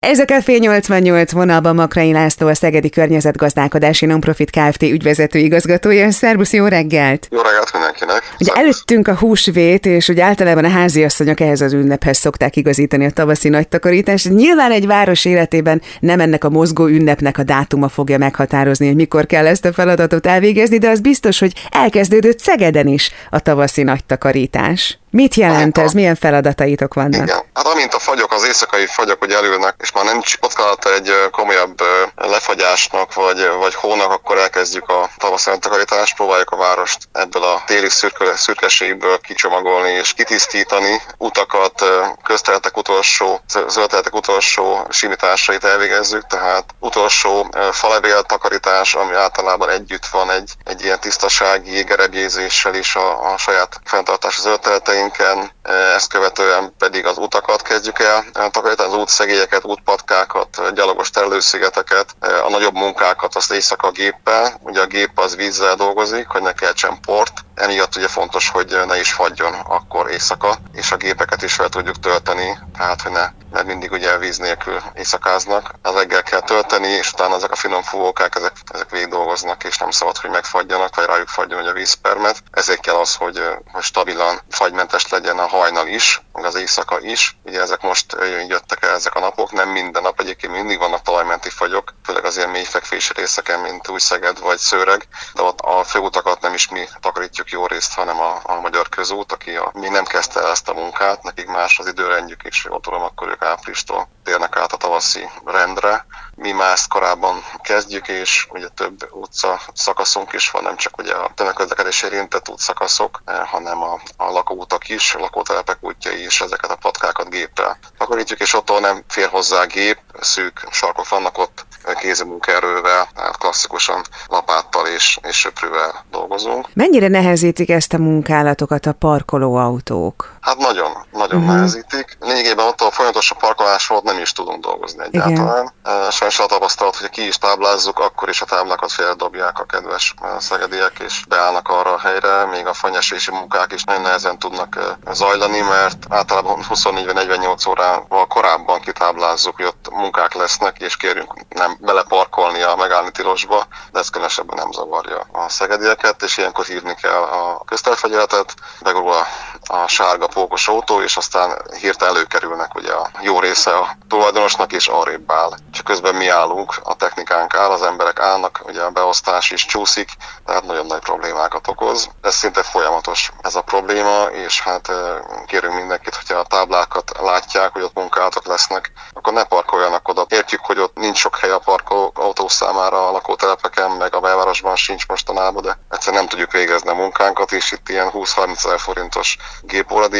Ez a Café 88 vonalban Makrai László, a Szegedi Környezetgazdálkodási Nonprofit Kft. ügyvezető igazgatója. Szerbusz, jó reggelt! Jó reggelt mindenkinek! Ugye Szervusz. előttünk a húsvét, és ugye általában a háziasszonyok ehhez az ünnephez szokták igazítani a tavaszi nagy takarítást. Nyilván egy város életében nem ennek a mozgó ünnepnek a dátuma fogja meghatározni, hogy mikor kell ezt a feladatot elvégezni, de az biztos, hogy elkezdődött Szegeden is a tavaszi nagy takarítás. Mit jelent ez? Milyen feladataitok vannak? Igen. Hát amint a fagyok, az éjszakai fagyok ugye elülnek, és már nincs kockázata egy komolyabb lefagyásnak, vagy, vagy hónak, akkor elkezdjük a tavaszi takarítást, próbáljuk a várost ebből a téli szürke, szürkeségből kicsomagolni és kitisztítani, utakat, közterületek utolsó, zöldterületek utolsó simításait elvégezzük, tehát utolsó falevél takarítás, ami általában együtt van egy, egy ilyen tisztasági gerebjézéssel is a, a saját fenntartási zöldterületeinken, ezt követően pedig az utakat kezdjük el. Takarítani, az útszegélyeket, útpatkákat, gyalogos terelőszigeteket, a nagyobb munkákat azt éjszaka géppel, ugye a gép az vízzel dolgozik, hogy ne keltsen port, emiatt ugye fontos, hogy ne is fagyjon akkor éjszaka, és a gépeket is fel tudjuk tölteni, tehát hogy ne, mert mindig ugye víz nélkül éjszakáznak. Az reggel kell tölteni, és utána ezek a finom fúvókák, ezek, ezek végig és nem szabad, hogy megfagyjanak, vagy rájuk fagyjon hogy a vízpermet. Ezért kell az, hogy, hogy stabilan fagymentes legyen a hajnal is, meg az éjszaka is. Ugye ezek most jöttek el ezek a napok, nem minden nap, egyébként mindig vannak talajmenti fagyok, főleg az ilyen mélyfekvés részeken, mint Újszeged vagy Szőreg, de ott a főutakat nem is mi takarítjuk jó részt, hanem a, a Magyar Közút, aki a, mi nem kezdte el ezt a munkát, nekik más az időrendjük, és jól tudom, akkor ők áprilistól térnek át a tavaszi rendre. Mi már korábban kezdjük, és ugye több utca szakaszunk is van, nem csak ugye a tömegközlekedés érintett útszakaszok, hanem a, a lakóutak is, a lakótelepek útjai is, ezeket a patkákat géppel takarítjuk, és attól nem fér hozzá gép, szűk sarkok vannak ott, kézimunkaerővel, tehát klasszikusan lapáttal és, és söprővel dolgozunk. Mennyire nehezítik ezt a munkálatokat a parkolóautók? Hát nagyon, nagyon uh-huh. nehezítik. Lényegében ott a folyamatos a parkolásról nem is tudunk dolgozni egyáltalán. Igen. Sajnos a tapasztalat, hogy ki is táblázzuk, akkor is a táblákat féldobják a kedves szegediek, és beállnak arra a helyre, még a fanyesési munkák is nagyon nehezen tudnak zajlani, mert általában 24-48 órával korábban kitáblázzuk, hogy ott munkák lesznek, és kérünk nem beleparkolni a megállni tilosba, de ez különösebben nem zavarja a szegedieket, és ilyenkor hívni kell a köztelfegyeletet, begurul a, a sárga pókos autó, és aztán hirtelen előkerülnek ugye a jó része a tulajdonosnak, és arrébb áll. Csak közben mi állunk, a technikánk áll, az emberek állnak, ugye a beosztás is csúszik, tehát nagyon nagy problémákat okoz. Ez szinte folyamatos ez a probléma, és hát kérünk mindenkit, hogyha a táblákat látják, hogy ott munkálatok lesznek, akkor ne parkoljanak oda. Értjük, hogy ott nincs sok hely a parkoló autó számára a lakótelepeken, meg a belvárosban sincs mostanában, de egyszerűen nem tudjuk végezni a munkánkat, és itt ilyen 20-30 ezer forintos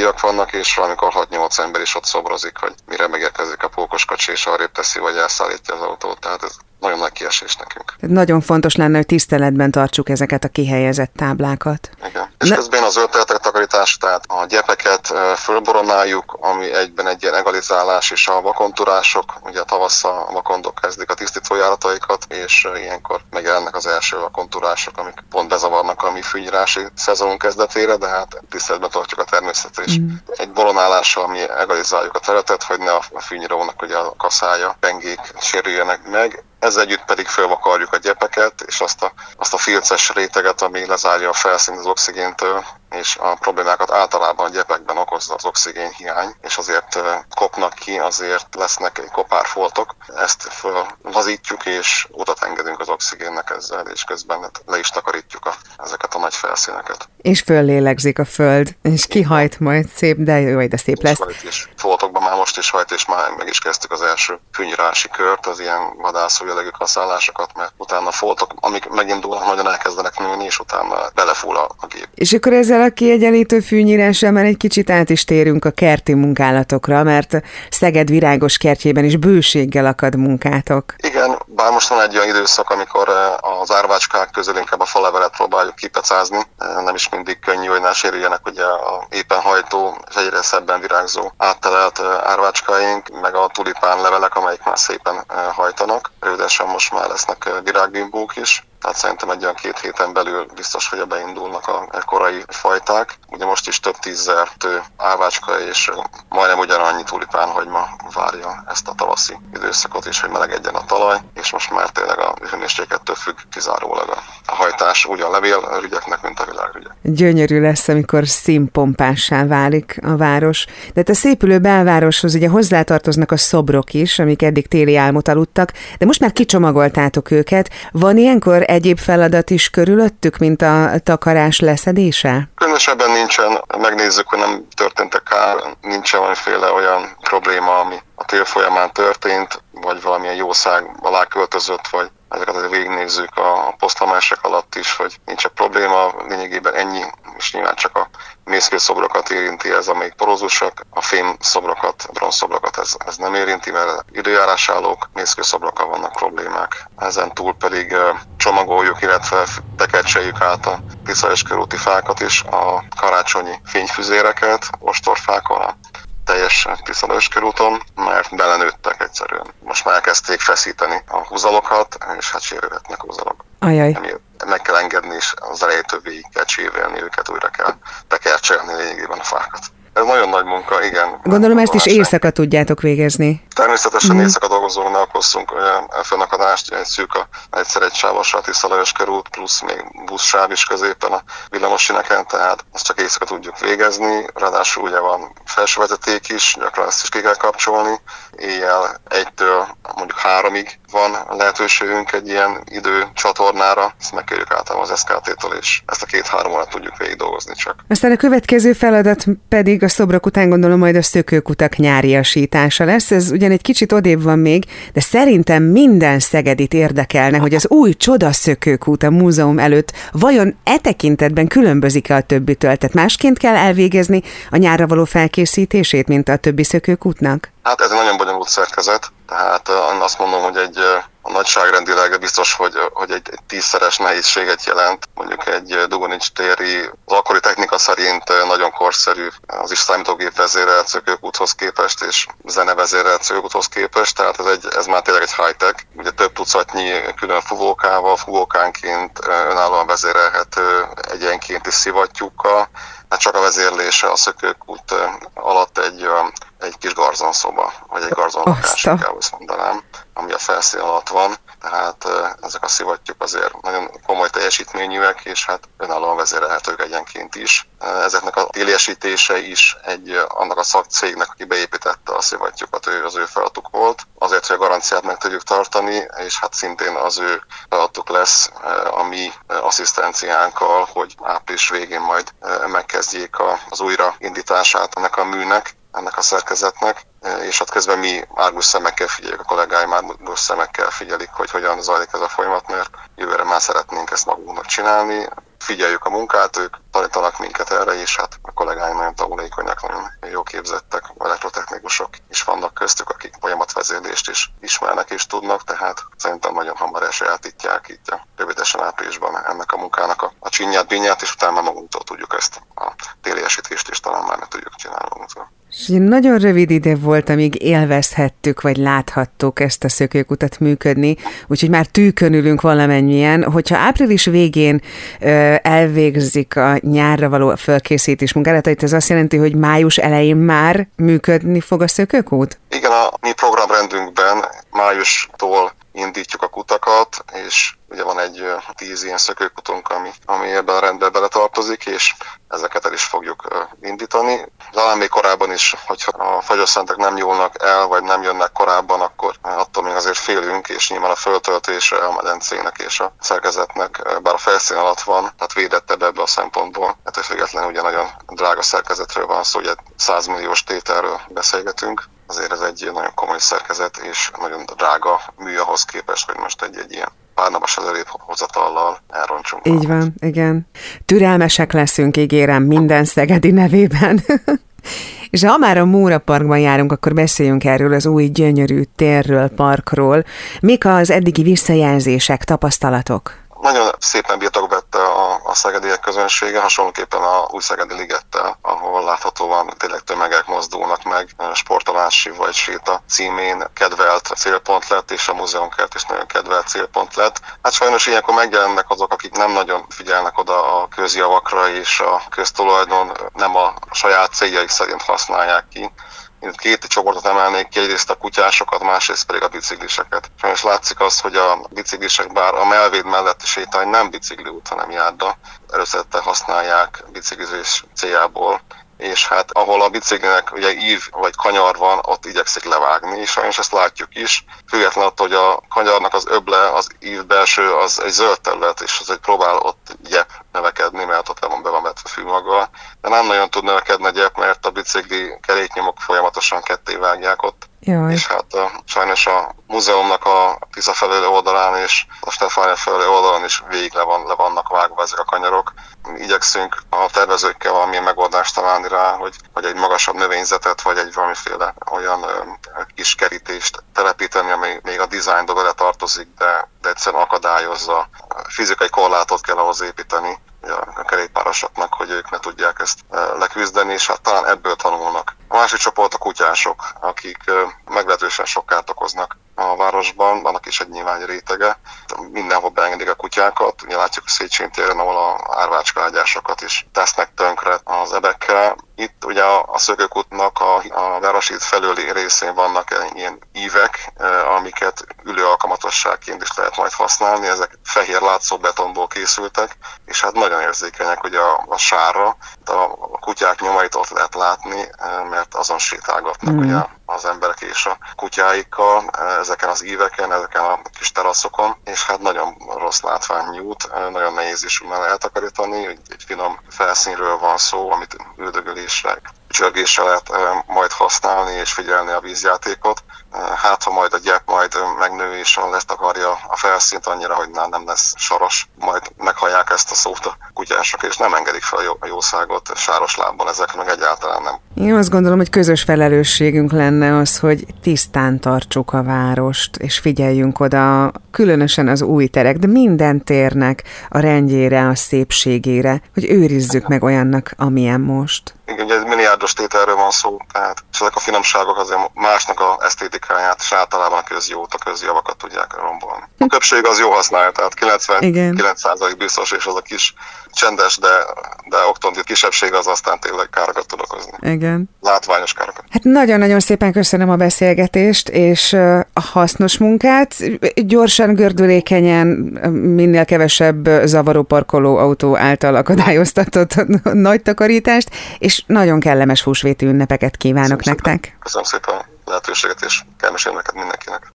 gépóradíjak vannak, és valamikor 6-8 ember is ott szobrozik, hogy mire megérkezik a pókoskacsi, és arrébb teszi, vagy elszállítja az autót. Tehát ez nagyon nagy kiesés nekünk. Nagyon fontos lenne, hogy tiszteletben tartsuk ezeket a kihelyezett táblákat. Igen. És ne... közben az ölteletek takarítás, tehát a gyepeket fölboronáljuk, ami egyben egy ilyen egalizálás, és a vakonturások, ugye tavasszal a vakondok kezdik a tisztítójárataikat, és ilyenkor megjelennek az első vakonturások, amik pont bezavarnak a mi fűnyírási szezonunk kezdetére, de hát tiszteletben tartjuk a természetet, és mm. egy boronálással mi egalizáljuk a területet, hogy ne a fűnyírónak ugye a kaszája, pengék sérüljenek meg, ezzel együtt pedig fölvakarjuk a gyepeket, és azt a, azt a filces réteget, ami lezárja a felszínt az oxigéntől, és a problémákat általában a gyepekben okozza az oxigén hiány, és azért kopnak ki, azért lesznek kopárfoltok. Ezt fölvazítjuk, és utat engedünk az oxigénnek ezzel, és közben le is takarítjuk a, ezeket a nagy felszíneket. És föllélegzik a föld, és kihajt majd szép, de jó, de szép lesz. És foltokban már most is hajt, és már meg is kezdtük az első fűnyírási kört, az ilyen vadászó jellegű kaszállásokat, mert utána foltok, amik megindulnak, nagyon elkezdenek nőni, és utána belefúl a, a gép. És akkor ezzel ezzel a kiegyenlítő fűnyírással már egy kicsit át is térünk a kerti munkálatokra, mert Szeged virágos kertjében is bőséggel akad munkátok. Igen, bár most van egy olyan időszak, amikor eh, az árvácskák közül inkább a falevelet próbáljuk kipecázni. Eh, nem is mindig könnyű, hogy ne sérüljenek ugye a éppen hajtó és egyre szebben virágzó áttelelt eh, árvácskáink, meg a tulipán levelek, amelyik már szépen hajtanak. Rövidesen most már lesznek virágbimbók is tehát szerintem egy olyan két héten belül biztos, hogy beindulnak a korai fajták. Ugye most is több tízzer tő ávácska és majdnem ugyanannyi tulipán, hogy ma várja ezt a tavaszi időszakot is, hogy melegedjen a talaj, és most már tényleg a hőmérséklettől függ kizárólag a hajtás úgy a levélrügyeknek, mint a világrügyek. Gyönyörű lesz, amikor színpompássá válik a város. De hát a szépülő belvároshoz ugye hozzátartoznak a szobrok is, amik eddig téli álmot aludtak, de most már kicsomagoltátok őket. Van ilyenkor egyéb feladat is körülöttük, mint a takarás leszedése? Különösebben nincsen, megnézzük, hogy nem történtek kár, nincsen valamiféle olyan probléma, ami a tél folyamán történt, vagy valamilyen jószág alá költözött, vagy ezeket azért végignézzük a poszthamásek alatt is, hogy nincs egy probléma, lényegében ennyi, és nyilván csak a mészkőszobrokat érinti ez, amelyik porózusak, a fém szobrokat, bronzszobrokat ez, ez nem érinti, mert időjárásállók, mészkőszobrokkal vannak problémák. Ezen túl pedig csomagoljuk, illetve tekercseljük át a Tisza és körúti fákat is, a karácsonyi fényfüzéreket, ostorfákon, a teljes Tiszalős körúton, mert belenőttek egyszerűen. Most már elkezdték feszíteni a húzalokat, és hát sérülhetnek húzalok. Ajaj. meg kell engedni, és az elejétől végig kell csívelni őket, bekercselni lényegében a fákat. Nagyon nagy munka, igen. Gondolom ezt is éjszaka tudjátok végezni. Természetesen mm. éjszaka dolgozók ne okoztunk fennakadást, egy szűk a, egyszer egy sávos a Tiszalajos körút, plusz még buszsáv is középen a villamossineken, tehát ezt csak éjszaka tudjuk végezni. Ráadásul ugye van felső vezeték is, gyakran ezt is ki kell kapcsolni. Éjjel egytől mondjuk háromig van lehetőségünk egy ilyen idő csatornára, ezt megkérjük általában az SKT-től, és ezt a két-három órát tudjuk végig dolgozni csak. Aztán a következő feladat pedig a szobrok után gondolom majd a szökőkutak nyáriasítása lesz. Ez ugyan egy kicsit odébb van még, de szerintem minden szegedit érdekelne, hogy az új csoda szökőkút a múzeum előtt vajon e tekintetben különbözik-e a többitől? Tehát másként kell elvégezni a nyárra való felkészítését, mint a többi szökőkútnak? Hát ez nagyon bonyolult szerkezet, tehát azt mondom, hogy egy a nagyságrendileg biztos, hogy, hogy egy, egy tízszeres nehézséget jelent. Mondjuk egy Dugonics téri, az akkori technika szerint nagyon korszerű, az is számítógép vezérelt szökőkúthoz képest, és zene vezérelt szökőkúthoz képest, tehát ez, egy, ez már tényleg egy high-tech. Ugye több tucatnyi külön fuvókával, fuvókánként önállóan vezérelhető egyenkénti szivattyúkkal, hát csak a vezérlése a szökőkút alatt egy egy kis garzonszoba, vagy egy garzonlakás, kell azt mondanám, ami a felszín alatt van. Tehát ezek a szivattyúk azért nagyon komoly teljesítményűek, és hát önállóan vezérelhetők egyenként is. Ezeknek a téliesítése is egy annak a szakcégnek, aki beépítette a szivattyúkat, ő, az ő feladatuk volt. Azért, hogy a garanciát meg tudjuk tartani, és hát szintén az ő feladatuk lesz a mi asszisztenciánkkal, hogy április végén majd megkezdjék az újraindítását ennek a műnek ennek a szerkezetnek, és hát közben mi árgus szemekkel figyeljük, a kollégáim árgus szemekkel figyelik, hogy hogyan zajlik ez a folyamat, mert jövőre már szeretnénk ezt magunknak csinálni. Figyeljük a munkát, ők tanítanak minket erre, és hát a kollégáim nagyon tanulékonyak, nagyon jó képzettek, elektrotechnikusok is vannak köztük, akik folyamatvezérlést is ismernek és tudnak, tehát szerintem nagyon hamar elsajátítják itt a rövidesen áprilisban ennek a munkának a, a csinyát, binyát, és utána magunktól tudjuk ezt a téliesítést is talán már meg tudjuk csinálni magunktól. És nagyon rövid ide volt, amíg élvezhettük, vagy láthattuk ezt a szökőkutat működni, úgyhogy már tűkönülünk valamennyien. Hogyha április végén ö, elvégzik a nyárra való fölkészítés munkálatait, ez azt jelenti, hogy május elején már működni fog a szökőkút? Igen, a mi programrendünkben májustól indítjuk a kutakat, és ugye van egy tíz ilyen szökőkutunk, ami, ami ebben a rendben beletartozik, és ezeket el is fogjuk indítani. Talán még korábban is, hogyha a fagyasztentek nem nyúlnak el, vagy nem jönnek korábban, akkor attól még azért félünk, és nyilván a föltöltése a medencének és a szerkezetnek, bár a felszín alatt van, tehát védettebb ebbe a szempontból. Hát függetlenül ugye nagyon drága szerkezetről van szó, ugye 100 milliós tételről beszélgetünk, azért ez egy nagyon komoly szerkezet, és nagyon drága mű ahhoz képest, hogy most egy, egy ilyen pár napos előrébb hozatallal elroncsunk. Így van, igen. Türelmesek leszünk, ígérem, minden Szegedi nevében. És ha már a Múra Parkban járunk, akkor beszéljünk erről az új gyönyörű térről, parkról. Mik az eddigi visszajelzések, tapasztalatok? Nagyon szépen birtok vette a, a szegediek közönsége, hasonlóképpen a új Szegedi Ligettel, ahol láthatóan tényleg tömegek mozdulnak meg, sportolási vagy séta címén kedvelt célpont lett, és a múzeumkert is nagyon kedvelt célpont lett. Hát sajnos ilyenkor megjelennek azok, akik nem nagyon figyelnek oda a közjavakra, és a köztulajdon nem a saját céljaik szerint használják ki két csoportot emelnék ki, egyrészt a kutyásokat, másrészt pedig a bicikliseket. Sajnos látszik az, hogy a biciklisek bár a melvéd melletti sétány nem bicikli út, hanem járda, előszette használják biciklizés céljából és hát ahol a biciklinek ugye ív vagy kanyar van, ott igyekszik levágni, és sajnos ezt látjuk is. Függetlenül attól, hogy a kanyarnak az öble, az ív belső, az egy zöld terület, és az egy próbál ott gyep növekedni, mert ott le van vetve fűmaggal. De nem nagyon tud növekedni a gyep, mert a bicikli keréknyomok folyamatosan ketté vágják ott. Jaj. És hát a, sajnos a múzeumnak a Tisza felelő oldalán és a Stefánia felelő oldalán is végig le, van, le vannak vágva ezek a kanyarok. Igyekszünk a tervezőkkel valamilyen megoldást találni rá, hogy, hogy egy magasabb növényzetet, vagy egy valamiféle olyan ö, kis kerítést telepíteni, ami még a dizájnba bele tartozik, de, de egyszerűen akadályozza. Fizikai korlátot kell ahhoz építeni, a kerékpárosoknak, hogy ők ne tudják ezt leküzdeni, és hát talán ebből tanulnak. A másik csoport a kutyások, akik meglehetősen sok kárt okoznak a városban, vannak is egy nyilvány rétege. Mindenhol beengedik a kutyákat, ugye látjuk a Széchenyi téren, ahol a árvácskaágyásokat is tesznek tönkre az ebekkel. Itt ugye a szökőkútnak a, a városi felőli részén vannak ilyen ívek, amiket ülő alkalmatosságként is lehet majd használni. Ezek fehér látszó betonból készültek, és hát nagyon érzékenyek ugye a, a sárra. De a kutyák nyomait ott lehet látni, mert azon sétálgatnak mm. ugye az emberek és a kutyáikkal ezeken az íveken, ezeken a kis teraszokon, és hát nagyon rossz látványút, nagyon nehéz is eltakarítani, egy, egy finom felszínről van szó, amit üldögölésre csörgésre lehet majd használni és figyelni a vízjátékot. Hát, ha majd a gyep majd megnő és akarja a felszínt annyira, hogy nem lesz saros, majd meghallják ezt a szót a kutyások, és nem engedik fel a jószágot sáros lábban, ezek meg egyáltalán nem. Én azt gondolom, hogy közös felelősségünk lenne az, hogy tisztán tartsuk a várost, és figyeljünk oda, különösen az új terek, de minden térnek a rendjére, a szépségére, hogy őrizzük meg olyannak, amilyen most igen, ugye egy milliárdos tételről van szó, tehát és ezek a finomságok azért másnak a esztétikáját, és általában a közjót, a közjavakat tudják rombolni. A köbbség az jó használja, tehát 99% biztos, és az a kis csendes, de, de oktondi kisebbség az aztán tényleg károkat tud okozni. Igen. Látványos károkat. Hát nagyon-nagyon szépen köszönöm a beszélgetést, és a hasznos munkát. Gyorsan, gördülékenyen, minél kevesebb zavaró parkoló autó által akadályoztatott nagy takarítást, és nagyon kellemes húsvéti ünnepeket kívánok Köszönöm nektek. Szépen. Köszönöm szépen lehetőséget, és kellemes ünnepeket mindenkinek.